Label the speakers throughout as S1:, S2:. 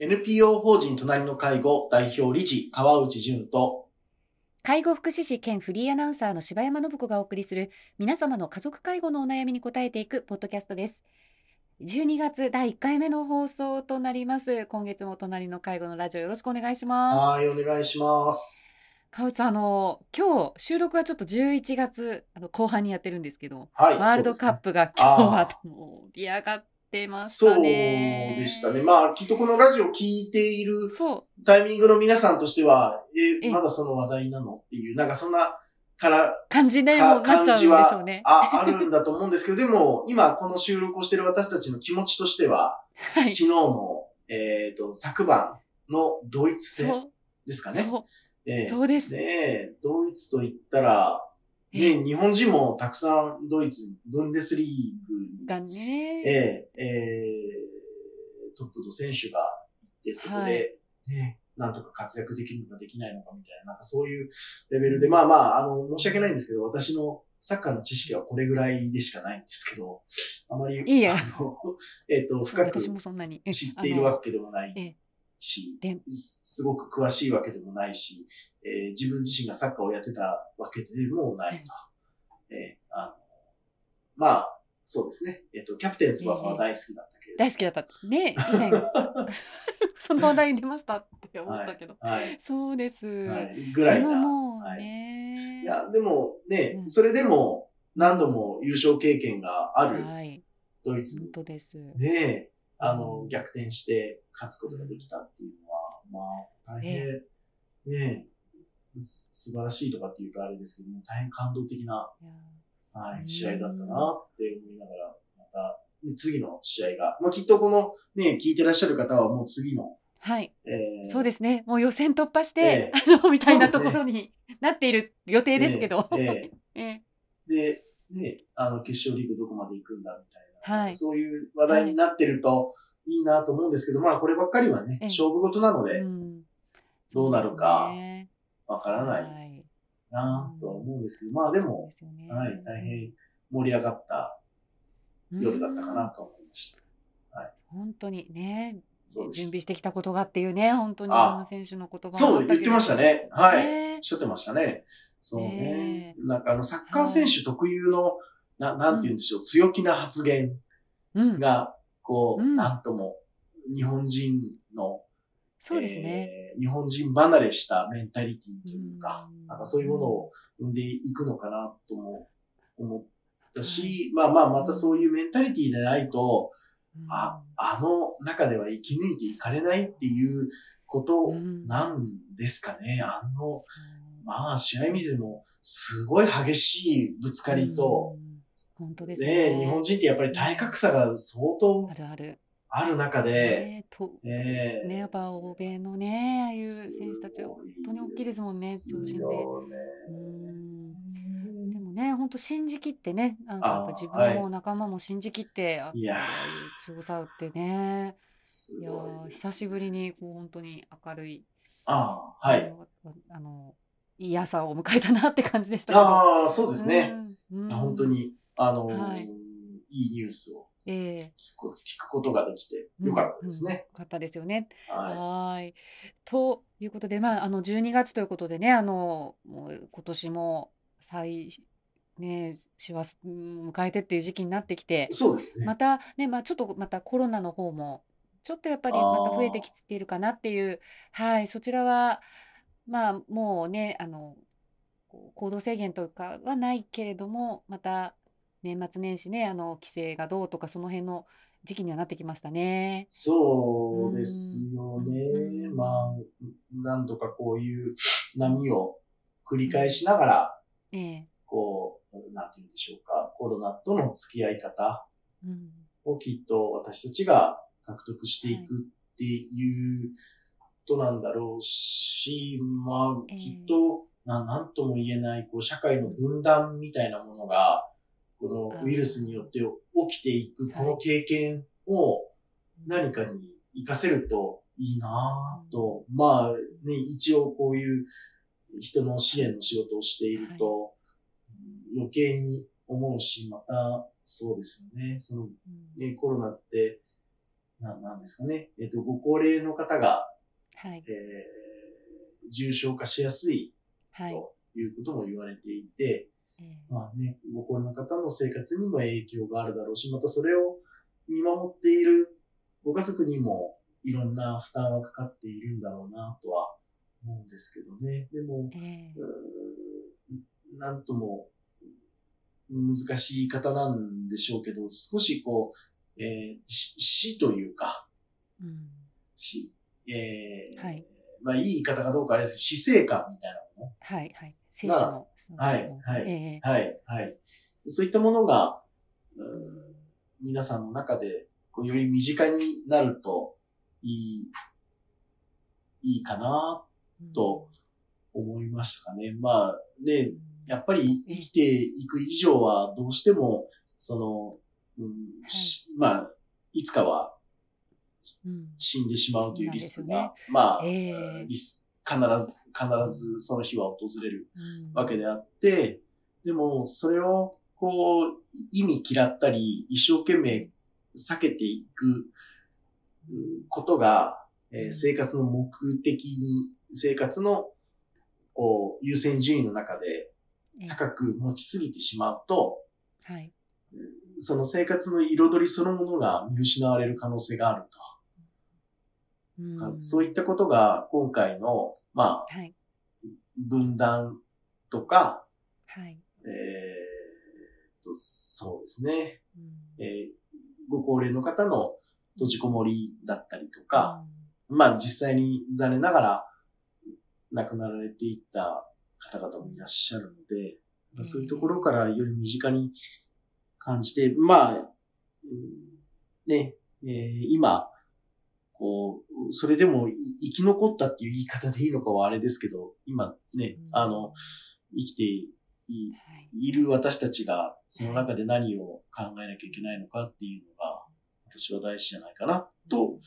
S1: NPO 法人隣の介護代表理事川内淳と
S2: 介護福祉士兼フリーアナウンサーの柴山信子がお送りする皆様の家族介護のお悩みに答えていくポッドキャストです。12月第1回目の放送となります。今月も隣の介護のラジオよろしくお願いします。
S1: はいお願いします。
S2: 川内さんあの今日収録はちょっと11月あの後半にやってるんですけど、
S1: はい
S2: ワールドカップが今日はもう盛り上がってまし
S1: そう
S2: たね
S1: でしたね。まあ、きっとこのラジオを聞いている
S2: そう。
S1: タイミングの皆さんとしては、え、
S2: え。
S1: まだその話題なのっていう、なんかそんなから、
S2: 感じで
S1: か
S2: もなっちゃうんでしょうね。
S1: あ、あるんだと思うんですけど、でも、今この収録をしている私たちの気持ちとしては、
S2: はい。
S1: 昨日の、えっ、と、昨晩のドイツ戦
S2: そう。
S1: ですかね。
S2: そう。
S1: ええ
S2: そうです、
S1: ねえ、ドイツと言ったら、
S2: え
S1: ね、日本人もたくさんドイツ、ブンデスリーグに、
S2: がね、
S1: ええええトップの選手がいて、そこ
S2: はい。
S1: で、ね、なんとか活躍できるのかできないのかみたいな、なんかそういうレベルで、まあまあ、あの、申し訳ないんですけど、私のサッカーの知識はこれぐらいでしかないんですけど、あまり、
S2: いいや。
S1: あの、えっ、と、深く
S2: 私もそんなに。え
S1: 知っているわけでもない。
S2: ええ
S1: し、
S2: です
S1: すごく詳しいわけでもないし、えー自分自身がサッカーをやってたわけでもないと。えーあのまあ、そうですね。えっ、と、キャプテン翼は大好きだったけれど。
S2: 大好きだった。ね以前。その話題に出ましたって思ったけど、
S1: はい。
S2: そうです、
S1: はい。ぐら
S2: で
S1: いな。
S2: ももう
S1: はい。
S2: ね、
S1: いや、でもね、
S2: うん。
S1: それでも何度も優勝経験がある
S2: はい。
S1: ドイツ。
S2: 本当です。
S1: で、あの、
S2: うん
S1: 逆転して勝つことができたっていうのは、まあ、大変、ねす素晴らしいとかっていうとあれですけども、大変感動的な、はい、
S2: うん
S1: 試合だったなって思いながら、また、で次の試合が、まあ、きっとこのね、聞いてらっしゃる方はもう次の、
S2: はい。
S1: えー
S2: そうですね。もう予選突破して、
S1: え
S2: あのみたいなところになっている予定ですけど、
S1: ええ
S2: ええ。
S1: で、ね、あの、決勝リーグどこまで行くんだみたいな、
S2: はい。
S1: そういう話題になってるといいなと思うんですけど、まあこればっかりはね、
S2: ええ。
S1: 勝負事なので、
S2: うん。
S1: どうなるかわからない
S2: はい。
S1: なとは思うんですけど、まあでも、はい、大変盛り上がった夜だったかなと思いました。
S2: 本当にね準備してきたことがっていうね本当にい
S1: あ
S2: ろんな選手の言葉
S1: そう、言ってましたね。はい。
S2: ね。
S1: おっしゃってましたね。そうね。
S2: ね。
S1: なんかあの、サッカー選手特有の、ななんて言うんでしょう、強気な発言
S2: うん、
S1: が、こう、
S2: うん。
S1: なんとも、日本人の、
S2: そうですね、
S1: えー日本人離れしたメンタリティというか、
S2: うん。
S1: なんかそういうものを生んでいくのかなとも思ったし、まあまあ、またそういうメンタリティでないと、
S2: うん。
S1: あ、あの中では生き抜いていかれないっていうこと
S2: うん。
S1: なんですかね。あの、まあ、試合見ても、すごい激しいぶつかりと、
S2: うん本当ですね。
S1: ね、日本人ってやっぱり体格差が相当
S2: あるある。
S1: ある中で、
S2: ねと
S1: ええ。
S2: ねやっぱ欧米のねああいう選手たちは本当に大きいですもんね長身で。うん。でもね本当信じきってねなんかやっぱ自
S1: あ
S2: 分も仲間も信じきって、あ
S1: い
S2: いう強さってね。いや久しぶりにこう本当に明るい
S1: ああ、はい。
S2: あのいい朝を迎えたなって感じでした
S1: ああ、そうですね。
S2: うん。うん。
S1: 本当に、あの、
S2: はい
S1: い、いニュースを
S2: ええ
S1: 聞く聞くことができてよかったですね。
S2: うんうんよかったですよね。
S1: は
S2: い。ということで、まあ、あの12月ということでね、あのもう今年も最ね師走うん迎えてっていう時期になってきて
S1: い。、そうですね。
S2: またね、まあちょっとまたコロナの方もちょっとやっぱりまた増えてきているかなっていう、はい、そちらはまあもうね、あの行動制限とかはないけれども、また年末年始ね、あの規制がどうとかその辺の時期にはなってきましたね。
S1: そうですよね。
S2: うん
S1: まあ、何度かこういう波を繰り返しながら、
S2: ええ。
S1: こう、なんていうんでしょうか、コロナとの付き合い方
S2: うん。
S1: をきっと私たちが獲得していくっていうことなんだろうし、まあ、
S2: ええ。
S1: きっと、ななんとも言えない、こう、社会の分断みたいなものが、このウイルスによって起きていく、この経験を何かに活かせるといいなぁと、まあね、一応こういう人の支援の仕事をしていると、うん余計に思うし、また、そうですよね。その
S2: うん。
S1: ね、コロナって、ななんですかね、えっ、と、ご高齢の方が、
S2: はい。
S1: えー重症化しやすい
S2: はい。
S1: ということも言われていて、
S2: ええ。
S1: まあね、ご高齢の生活にも影響があるだろうし、またそれを見守っているご家族にもいろんな負担はかかっているんだろうなとは思うんですけどね。でも、
S2: え
S1: ーんなんとも難しい方なんでしょうけど、少しこう、えーし死というか、
S2: うん。
S1: 死、えー
S2: はい
S1: まあいい言い方かどうかあれですけど、死生観みたいなもの
S2: はい。はい。生死の。
S1: はいはい
S2: ええ
S1: はい、はい。そういったものが、うーん皆さんの中で、こうより身近になるといい、いいかなと思いましたかね。まあ、で、やっぱり生きていく以上はどうしても、その、うんしまあ、いつかは
S2: うん。
S1: 死んでしまうというリスクが、
S2: そうなんで
S1: まあ、
S2: ええ。
S1: リス必ず、必ずその日は訪れる
S2: うん。
S1: わけであって、でも、それを、こう、意味嫌ったり、一生懸命避けていくうんことが、えー生活の目的に、生活の、こう、優先順位の中で
S2: ええ
S1: 高く持ちすぎてしまうと、
S2: はい。
S1: その生活の彩りそのものが見失われる可能性があると。
S2: うん
S1: そういったことが今回の、まあ、
S2: はい。
S1: 分断とか、
S2: はい。
S1: えーと、そうですね。
S2: うん。
S1: えーご高齢の方の閉じこもりだったりとか、まあ実際に残念ながら亡くなられていった方々もいらっしゃるので、
S2: うん。
S1: そういうところからより身近に感じて、まあ、うんね、えー今、こう、それでもい生き残ったっていう言い方でいいのかはあれですけど、今ね
S2: うん、
S1: あの、生きている私たちが、その中で何を考えなきゃいけないのかっていうのが、私は大事じゃないかな、と、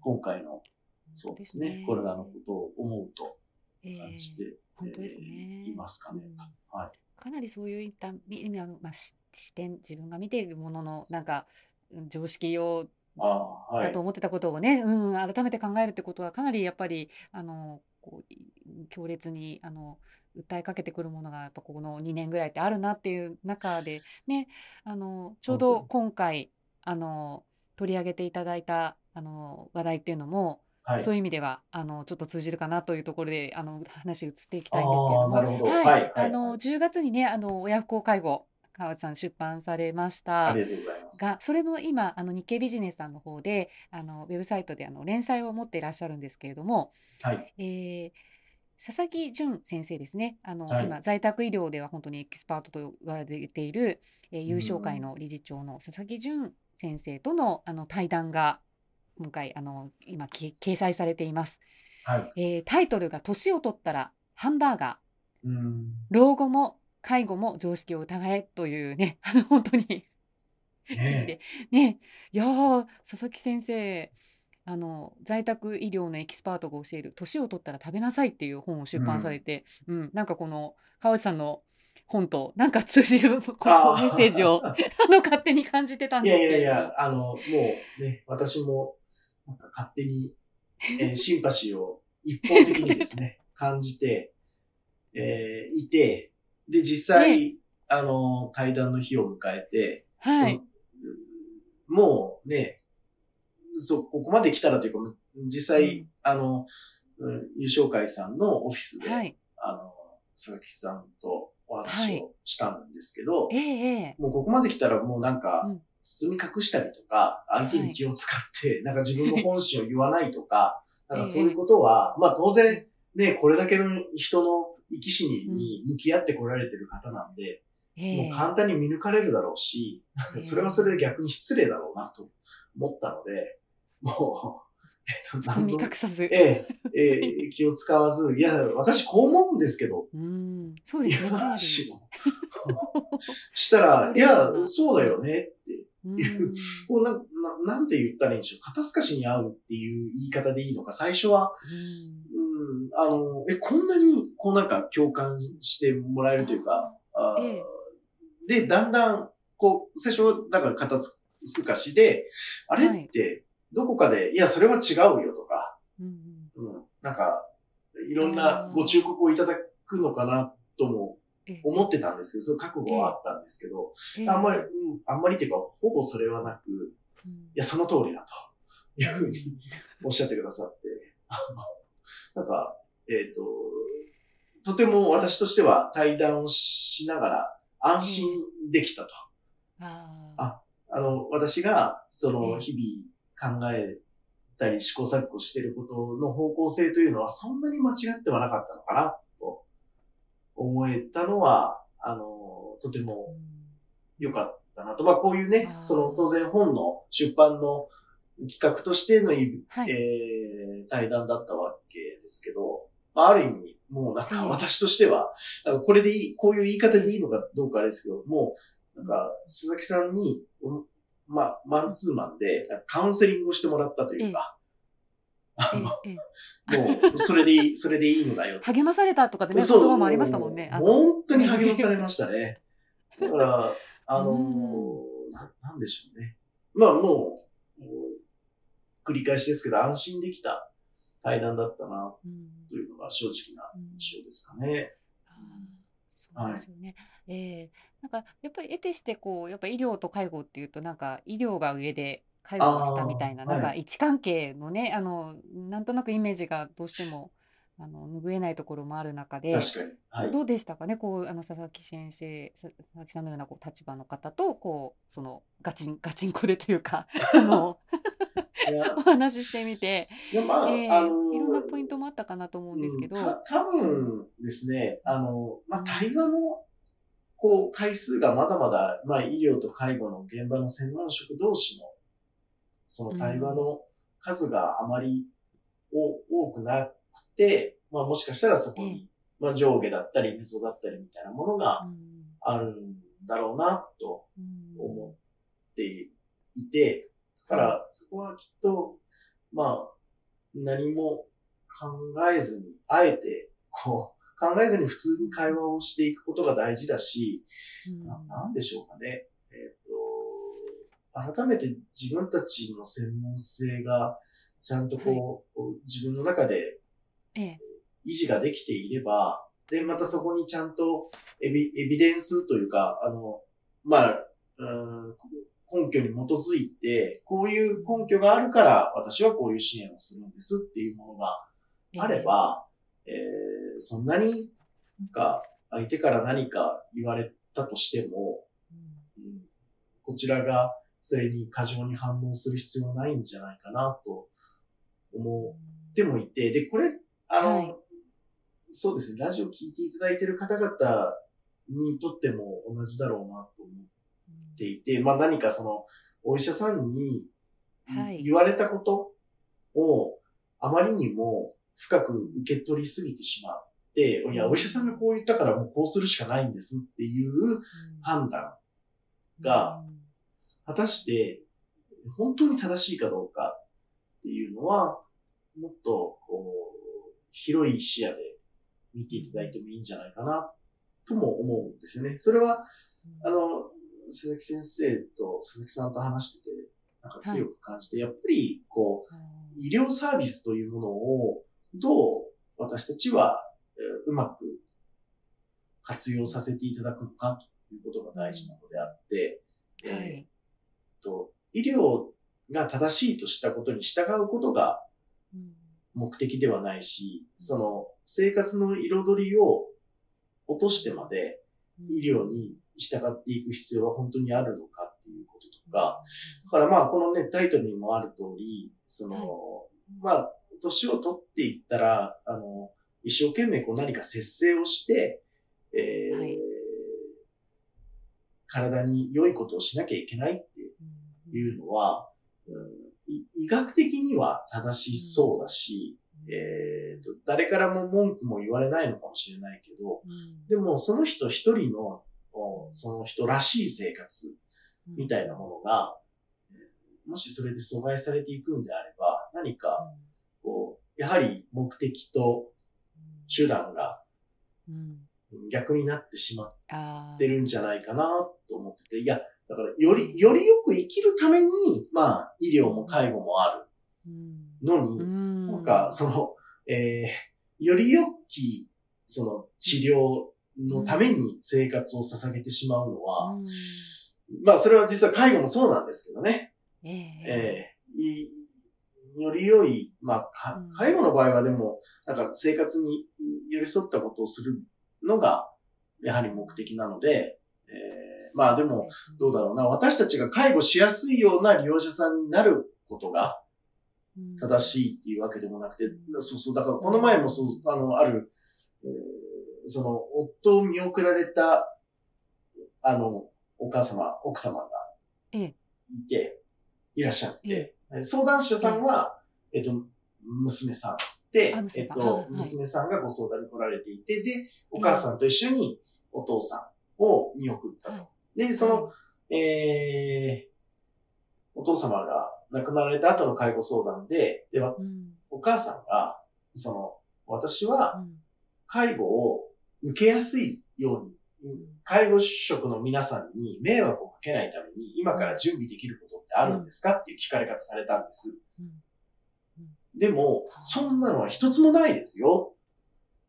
S1: 今回の、そうですね、コロナのことを思うと
S2: ええ
S1: 感じて、
S2: 本当ですね
S1: えーいますかね。
S2: うん
S1: はい。
S2: かなりそういったみあの、まあ、し視点自分が見ているもののなんかうん常識を
S1: ああ、はい
S2: だと。思ってたことをね、うん、改めて考えるってことはかなりやっぱりあのこうい強烈にあの訴えかけてくるものがやっぱこの2年ぐらいってあるなっていう中でねあのちょうど
S1: 本
S2: 今回あの取り上げていただいたあの話題っていうのも、
S1: はい。
S2: そういう意味ではあのちょっと通じるかなというところであの話移っていきたいんですけれどもはいあの10月にねあの親不孝介護川内さん出版されました。
S1: が
S2: それも今あの日経ビジネスさんの方であのウェブサイトであの連載を持っていらっしゃるんですけれども、
S1: はい。
S2: えー佐々木淳先生ですね。あの、
S1: はい。
S2: 今在宅医療では本当にエキスパートと言われている、えー優勝会の理事長の佐々木淳先生とのあの対談が今回あの今き掲載されています、
S1: はい。
S2: えータイトルが「年を取ったらハンバーガー
S1: うん。
S2: 老後も介護も常識を疑え」というね あの本当に記事
S1: ね
S2: で。ねいやー佐々木先生あの在宅医療のエキスパートが教える「年を取ったら食べなさい」っていう本を出版されて、うんなんかこの川内さんの本となんか通じるこメッセージを あの勝手に感じてたん
S1: い
S2: ですけれど。も
S1: やいやいや、あの、もうね、私も、なんか勝手に、えー シンパシーを一方的にですね、感じて、えーいて、で、実際、あの、対談の日を迎えて、
S2: はい、
S1: うんもうね、そう、ここまで来たらというか、実際、
S2: うん。
S1: あの、うん優勝会さんのオフィスで、
S2: はい、
S1: あの、佐々木さんとお
S2: は
S1: 話
S2: い。
S1: をしたんですけど、
S2: ええええ。
S1: もうここまで来たらもうなんか
S2: うん、
S1: 包み隠したりとか、相手に気を使って、なんか自分の本心を言わないとか、なんかそういうことは、まあ当然、ね、これだけの人の生き死にに向き合ってこられてる方なんで、
S2: ええ。
S1: もう簡単に見抜かれるだろうし、
S2: ええ
S1: それはそれで逆に失礼だろうなと思ったので、もう、えっと、
S2: 包み隠さず、
S1: ええ、ええ、気を使わず、いや、私こう思うんですけど、
S2: うん。そうで
S1: い
S2: すね。
S1: 話を した
S2: ス
S1: ら、
S2: ト
S1: いやそうだよね。って、
S2: うん。
S1: こうなななんて言ったらいいんでしょう。肩透かしに合うっていう言い方でいいのか、最初は、うん、あの、え、こんなに、こうなんか共感してもらえるというか、あー
S2: ええ。
S1: で、だんだん、こう、最初は、だから肩透かしで、あれ？
S2: はい。
S1: って、どこかで、いや、それは違うよとか、
S2: うん
S1: うん、なんか、いろんなご忠告をいただくのかなとも
S2: ええ。
S1: 思ってたんですけど、そういう覚悟はあったんですけど、
S2: ええ。
S1: あんまり、うん、あんまりっていうか、ほぼそれはなく、い
S2: うん。
S1: や、その通りだと、いうふうに おっしゃってくださって、あの、なんか、えっ、と、とても私としては対談をしながら安心できたと。
S2: あ
S1: ああの、私が、そ
S2: え
S1: の、
S2: え。
S1: 日々考えたり試行錯誤していることの方向性というのはそんなに間違ってはなかったのかな、と思えたのは、あの、とて
S2: ー
S1: も
S2: うん
S1: 良かったなと。まあ、こういうねその、当然本の出版の企画としてのい、
S2: はい。
S1: えー対談だったわけですけど、まあ、ある意味、もうなんか
S2: ええ
S1: 私としては、なんかこれでいい、こういう言い方でいいのかどうかあれですけど、もう、なんか、佐々木さんに、うんまあ、マンツーマンで、カウンセリングをしてもらったというか、あのもう、それでいい、それでいいのだよ。
S2: 励まされたとかでね、言
S1: そう
S2: 葉もありましたもんね。
S1: 本当に励まされましたね。だから、あの
S2: う
S1: な、なんでしょうね。まあもう、繰り返しですけど、安心できた対談だったな、
S2: うん
S1: というのが正直な
S2: うん
S1: 印象ですかね。
S2: そうですよね。ええなんかやっぱり得てしてこうやっぱ医療と介護っていうとなんか医療が上で介護が下みたいななんか
S1: はい
S2: 位置関係のねあのなんとなくイメージがどうしてもあの拭えないところもある中で
S1: 確かに。はい。
S2: どうでしたかねこうあの佐々木先生さ佐々木さんのようなこう立場の方とこうそのガチンガチンコでというか あの お話ししてみて、
S1: いやまあ、
S2: ええ
S1: あの
S2: いろんなポイントもあったかなと思うんですけど、
S1: うんた多分ですね、あの、まあ、対話の、こう、回数がまだまだ、まあ、医療と介護の現場の専門職同士の、その対話の数があまりお多くなくて、まあ、もしかしたらそこに、まあ、上下だったり、溝だったりみたいなものが
S2: うん。
S1: あるんだろうな、と
S2: うん
S1: 思っていて、だから、そこはきっと、まあ、何も考えずに、あえて、こう、考えずに普通に会話をしていくことが大事だし、
S2: うん。
S1: ななんでしょうかね。えっ、と、改めて自分たちの専門性が、ちゃんとこう、こう自分の中で
S2: ええ。
S1: 維持ができていれば、で、またそこにちゃんとエビエビデンスというか、あの、まあ、うん根拠に基づいて、こういう根拠があるから私はこういう支援をするんですっていうものがあれば、えーそんなになんか相手から何か言われたとしても、うん。こちらがそれに過剰に反応する必要はないんじゃないかなと思ってもいて、で、これ、あの、
S2: はい。
S1: そうですね、ラジオ聞いていただいている方々にとっても同じだろうなと思っていて、まあ何かその、お医者さんに
S2: はい。
S1: 言われたことをあまりにも深く受け取りすぎてしまって、いや、お医者さんがこう言ったからもうこうするしかないんですっていう判断が果たして本当に正しいかどうかっていうのは、もっとこう広い視野で見ていただいてもいいんじゃないかなとも思うんですよね。それは、あの、鈴木先生と鈴木さんと話してて、なんか強く感じて、やっぱりこう、医療サービスというものをどう私たちはえーうまく活用させていただくのかということが大事なのであって、えー
S2: はい。
S1: と医療が正しいとしたことに従うことが
S2: うん。
S1: 目的ではないし、その生活の彩りを落としてまで医療に従っていく必要は本当にあるのかっていうこととか、だからまあこのね、タイトルにもある通り、その、
S2: はい。
S1: まあ、年を取っていったら、あの、一生懸命こう何か節制をして、えー
S2: はい。
S1: 体に良いことをしなきゃいけないって
S2: うん。
S1: いうのは、うんい医学的には正しそうだし、えーと、誰からも文句も言われないのかもしれないけど、
S2: うん。
S1: でもその人一人の、おその人らしい生活みたいなものが、えーもしそれで阻害されていくんであれば、何か、こう、やはり目的と手段が
S2: うん。
S1: 逆になってしまってるんじゃないかなと思ってて、いや、だから、より、よりよく生きるために、まあ、医療も介護もあるのに、
S2: うん。
S1: なんか、その、えー、より良き、その、治療のために生活を捧げてしまうのは、
S2: うん。
S1: まあ、それは実は介護もそうなんですけどね。
S2: ええ。
S1: えーいより良い、まあ介護の場合はでも、なんか生活に寄り添ったことをするのが、やはり目的なので、えーまあでも、どうだろうな、私たちが介護しやすいような利用者さんになることが正しいっていうわけでもなくて、そうそう、だからこの前もそう、あの、ある、えーその、夫を見送られた、あの、お母様、奥様が
S2: ええ。
S1: いて、いらっしゃって。
S2: え、
S1: 相談者さんは、えっと、娘さんで
S2: あ、
S1: えっと
S2: はい、
S1: 娘さんがご相談に来られていて、で、お母さんと一緒にお父さんを見送ったと。で、その、えー、お父様が亡くなられた後の介護相談で、で、わ
S2: うん。
S1: お母さんが、その、私は
S2: うん。
S1: 介護を受けやすいように、介護職の皆さんに迷惑をかけないために、今から準備できることってあるんですかっていう聞かれ方されたんです。
S2: うん。
S1: でも、そんなのは一つもないですよ、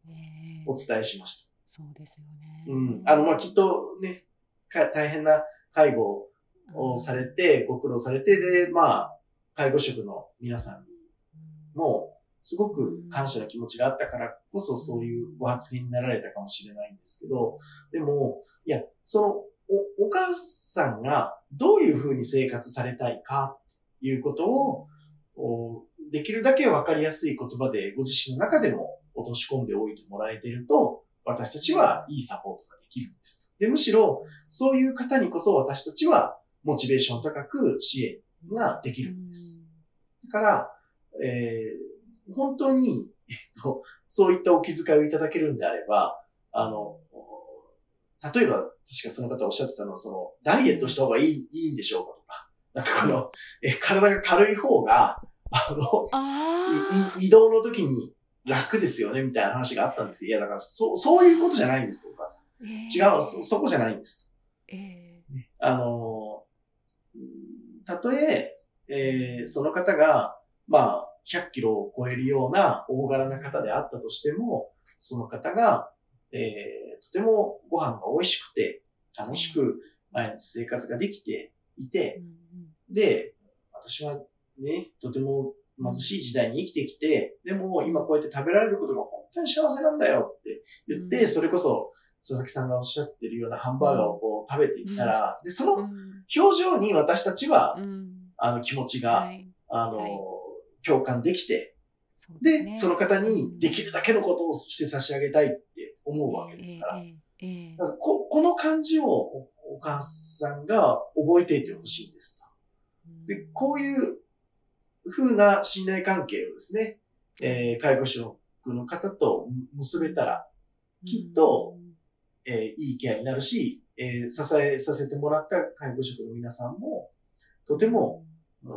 S2: ええ。
S1: お伝えしました。
S2: そうですよね。
S1: うん。あの、まあ、きっとね、か大変な介護をされて、ご苦労されて、で、まあ、介護職の皆さんにも、すごく感謝の気持ちがあったからこそ、そういうご発言になられたかもしれないんですけど、でも、いや、その、お、お母さんがどういうふうに生活されたいかっていうことを、おできるだけわかりやすい言葉でご自身の中でも落とし込んでおいてもらえていると、私たちはいいサポートができるんです。で、むしろ、そういう方にこそ私たちはモチベーション高く支援ができるんです。だから、えー本当に、えっと、そういったお気遣いをいただけるんであれば、あの、例えば、確かその方おっしゃってたのは、その、ダイエットした方がいい、いいんでしょうかとか、なんかこの、え、体が軽い方が、あの、
S2: あ
S1: 移動の時に楽ですよね、みたいな話があったんですけど、いや、だから、そう、そういうことじゃないんですと、お母さん。
S2: あ。違
S1: 違う、そ、そこじゃないんです。
S2: ええ
S1: あの、うんたとえ、えーその方が、まあ、100キロを超えるような大柄な方であったとしても、その方が、えーとてもご飯が美味しくて、楽しく毎日生活ができていて、で、私はね、とても貧しい時代に生きてきて、でも今こうやって食べられることが本当に幸せなんだよって言って、
S2: うん。
S1: それこそ佐々木さんがおっしゃってるようなハンバーガーをこう食べていったら、で、その
S2: うん。
S1: 表情に私たちは、
S2: うん。
S1: あの気持ちが、
S2: はい。
S1: あの、
S2: はい。
S1: 共感できて、で、
S2: そ
S1: の方にできるだけのことをして差し上げたいって思うわけですから。からここの感じをおお母さんが覚えていてほしいんですと。で、こういう風な信頼関係をですね、えー介護職の方と結べたら、きっと、えーいいケアになるし、えー支えさせてもらった介護職の皆さんも、とても、うん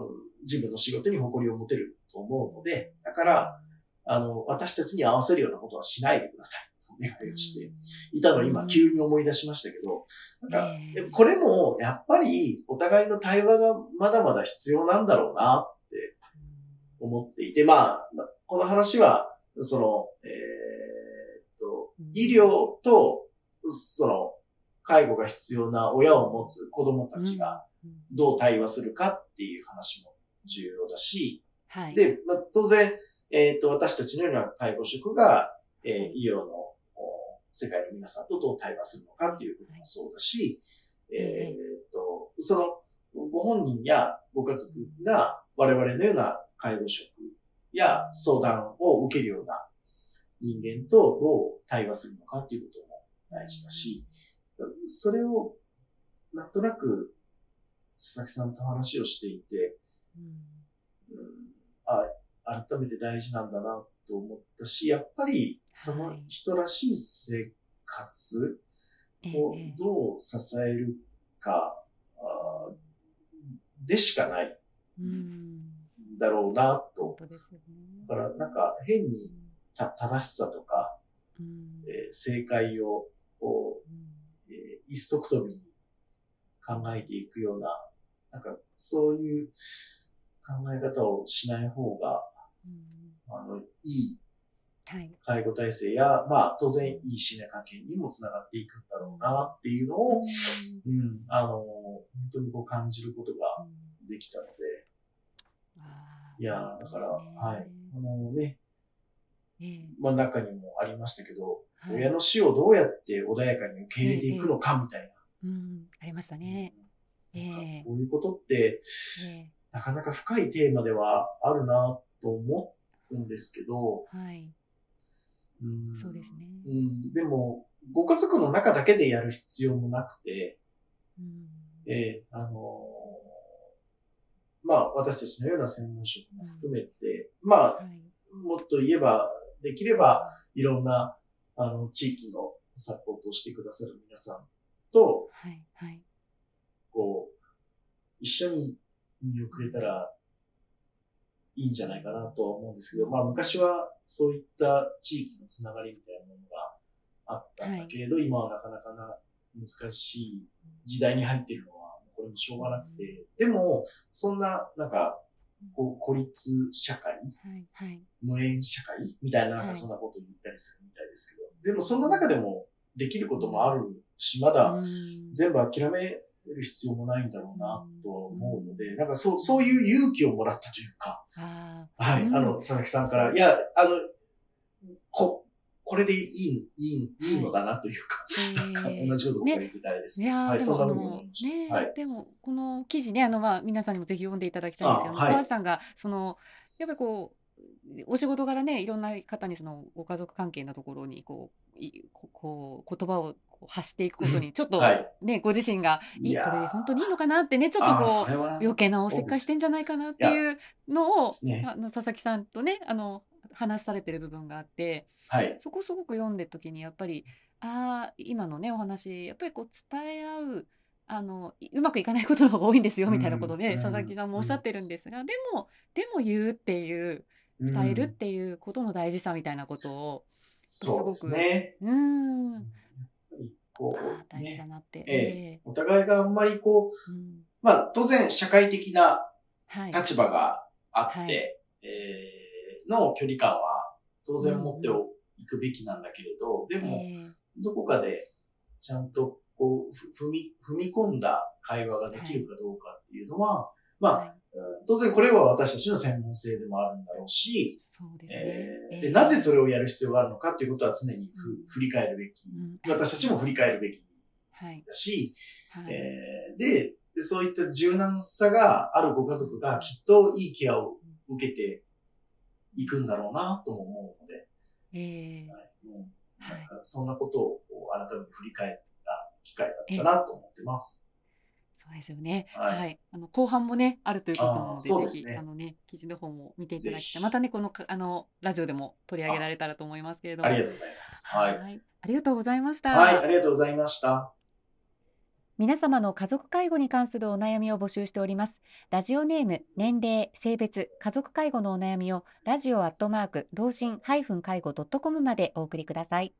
S1: 自分の仕事に誇りを持てると思うので、だから、あの、私たちに合わせるようなことはしないでください。お願いをしていたのを今急に思い出しましたけど、なんかこれもやっぱりお互いの対話がまだまだ必要なんだろうなって思っていて、まあ、この話は、その、えーっと、医療と、その、介護が必要な親を持つ子供たちがどう対話するかっていう話も重要だし、
S2: はい、
S1: で、まあ、当然、えーっと、私たちのような介護職が、えー
S2: はい。
S1: 医療のお世界の皆さんとどう対話するのかっていうこともそうだし、
S2: い
S1: えーっと、その、ご本人やご家族が我々のような介護職や相談を受けるような人間とどう対話するのかっていうことも大事だし、それをなんとなく佐々木さんと話をしていて、
S2: うん。
S1: うんあ改めて大事なんだなと思ったし、やっぱりその人らしい生活を
S2: ええ。
S1: どう支えるか、あでしかないだろうなと。だからなんか変にた正しさとか、
S2: うん。
S1: えー正解をえー一足飛びに考えていくような、なんかそういう考え方をしない方が、
S2: うん
S1: あの、いい
S2: はい。
S1: 介護体制や、まあ当然いい信頼関係にもつながっていくんだろうなっていうのを、うん、あの、本当にこう感じることが
S2: うん。
S1: できたので、いやーだから、はい。あのね、
S2: ええ。
S1: まあ中にもありましたけど、
S2: はい。
S1: 親の死をどうやって穏やかに受け入れていくのかみたいな。
S2: うん、ありましたね。
S1: こういうことって、
S2: え
S1: なかなか深いテーマではあるなと思うんですけど、
S2: えはい。
S1: うん
S2: そうですね
S1: うん、でも、ご家族の中だけでやる必要もなくて、
S2: うん
S1: ええあのーまあ、私たちのような専門職も含めて、まあ、
S2: はい。
S1: もっと言えば、できれば、いろんな、あの、地域のサポートをしてくださる皆さんと、
S2: はい。はい。
S1: こう、一緒に見送れたらいいんじゃないかなとは思うんですけど、まあ昔はそういった地域のつながりみたいなものがあったんだけれど、今はなかなかな難しい時代に入っているのは、これもしょうがなくて、でも、そんな、なんか、こう、孤立社会？
S2: はい。はい。
S1: 無縁社会みたいな、なん
S2: はい
S1: かそんなことを言ったりするみたいですけど、でもそんな中でもできることもあるし、まだ
S2: うん
S1: 全部諦める必要もないんだろうなとは思うので、なんかそう、そういう勇気をもらったというか、
S2: あ
S1: はい、
S2: うん。
S1: あの、佐々木さんから、いや、あの、こ、これでいい、いい、いいのだなというか、
S2: え
S1: なんか
S2: え
S1: 同じことを言ってたあれです
S2: いやー
S1: はい、そんなふうに思
S2: の
S1: いました。
S2: ね
S1: はい。
S2: でもこの記事ねあのまあ皆さんにもぜひ読んでいただきたいんですけど、
S1: あはい。
S2: さんがそのやっぱりこうお仕事柄ねいろんな方にそのご家族関係のところにこういここう言葉を発していくことに ちょっと
S1: はい。
S2: ね、ご自身がい
S1: い
S2: これで本当にいいのかなってねちょっとこ
S1: そう
S2: 余計なおせっかいしてんじゃないかなっていうのを、
S1: ね。
S2: あの佐々木さんとねあの話されてる部分があって。
S1: はい。
S2: そこすごく読んでる時にやっぱりああ今のねお話やっぱりこう伝え合うあのいうまくいかないことの方が多いんですよみたいなことで、
S1: うん。
S2: 佐々木さんもおっしゃってるんですが、でもでも言うっていう伝えるっ
S1: うん
S2: ていうことの大事さみたいなことを
S1: そうですね。
S2: うーん
S1: こう、
S2: 大事だ
S1: ね、
S2: なって、
S1: え
S2: え。
S1: お互いがあんまりこう、
S2: えうん。
S1: まあ当然社会的な
S2: はい。
S1: 立場があって、
S2: はい。
S1: えーの距離感は当然持っていくべきなんだけれど、でも、
S2: ええ。
S1: どこかでちゃんとこうふ踏み、踏み込んだ会話ができるかどうかっていうのは、まあ、当然これは私たちの専門性でもあるんだろうし、
S2: そうですね、
S1: えー
S2: ええ
S1: でなぜそれをやる必要があるのかっていうことは常にふ
S2: うん。
S1: 振り返るべき、
S2: うん。
S1: 私たちも振り返るべき
S2: はい。
S1: だし、
S2: はい、
S1: えーでで、そういった柔軟さがあるご家族がきっといいケアを受けていくんだろうなとも思うので、
S2: ええ
S1: はい。うん。
S2: はい
S1: なんかそんなことを改めて振り返った機会だったなと思ってます。
S2: そうですよね。
S1: は
S2: はいい、あの後半もねあるということなので、
S1: ですね
S2: ぜひあのね記事の方も見ていただきたい。またねこのかあのラジオでも取り上げられたらと思いますけれども。
S1: ありがとうございます。はい。
S2: はいありがとうございました。
S1: はい、ありがとうございました。
S2: 皆様の家族介護に関するお悩みを募集しております。ラジオネーム、年齢、性別、家族介護のお悩みをラジオアットマーク老人介護ドットコムまでお送りください。